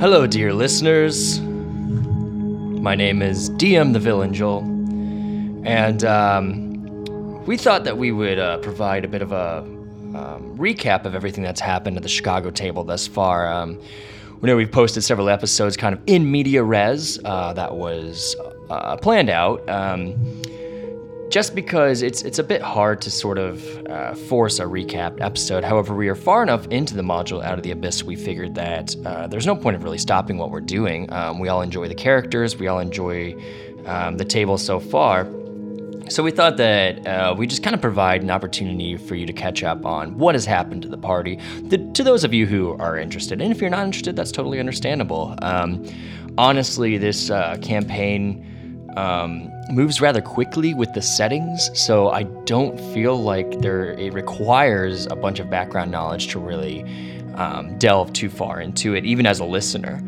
Hello, dear listeners. My name is DM the Villain Joel, and um, we thought that we would uh, provide a bit of a um, recap of everything that's happened at the Chicago table thus far. Um, we know we've posted several episodes kind of in media res uh, that was uh, planned out. Um, just because it's it's a bit hard to sort of uh, force a recap episode. However, we are far enough into the module Out of the Abyss, we figured that uh, there's no point of really stopping what we're doing. Um, we all enjoy the characters, we all enjoy um, the table so far. So we thought that uh, we just kind of provide an opportunity for you to catch up on what has happened to the party. The, to those of you who are interested, and if you're not interested, that's totally understandable. Um, honestly, this uh, campaign um, moves rather quickly with the settings, so I don't feel like there it requires a bunch of background knowledge to really um, delve too far into it, even as a listener.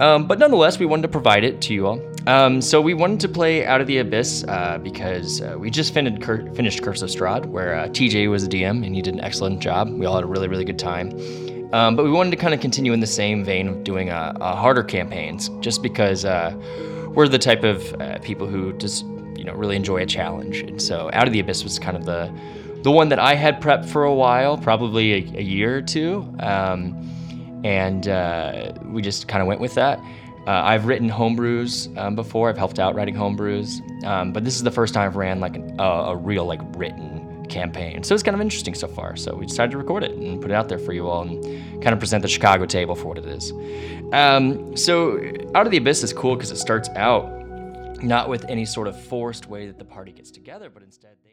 Um, but nonetheless, we wanted to provide it to you all. Um, so we wanted to play Out of the Abyss uh, because uh, we just finished, Cur- finished Curse of Strahd, where uh, TJ was the DM and he did an excellent job. We all had a really, really good time. Um, but we wanted to kind of continue in the same vein of doing uh, harder campaigns, just because uh, we're the type of uh, people who just you know really enjoy a challenge, and so Out of the Abyss was kind of the the one that I had prepped for a while, probably a, a year or two, um, and uh, we just kind of went with that. Uh, I've written homebrews um, before. I've helped out writing homebrews, um, but this is the first time I've ran like an, a, a real like written campaign. So it's kind of interesting so far. So we decided to record it and put it out there for you all and kind of present the Chicago table for what it is. Um, so Out of the Abyss is cool because it starts out not with any sort of forced way that the party gets together, but instead they.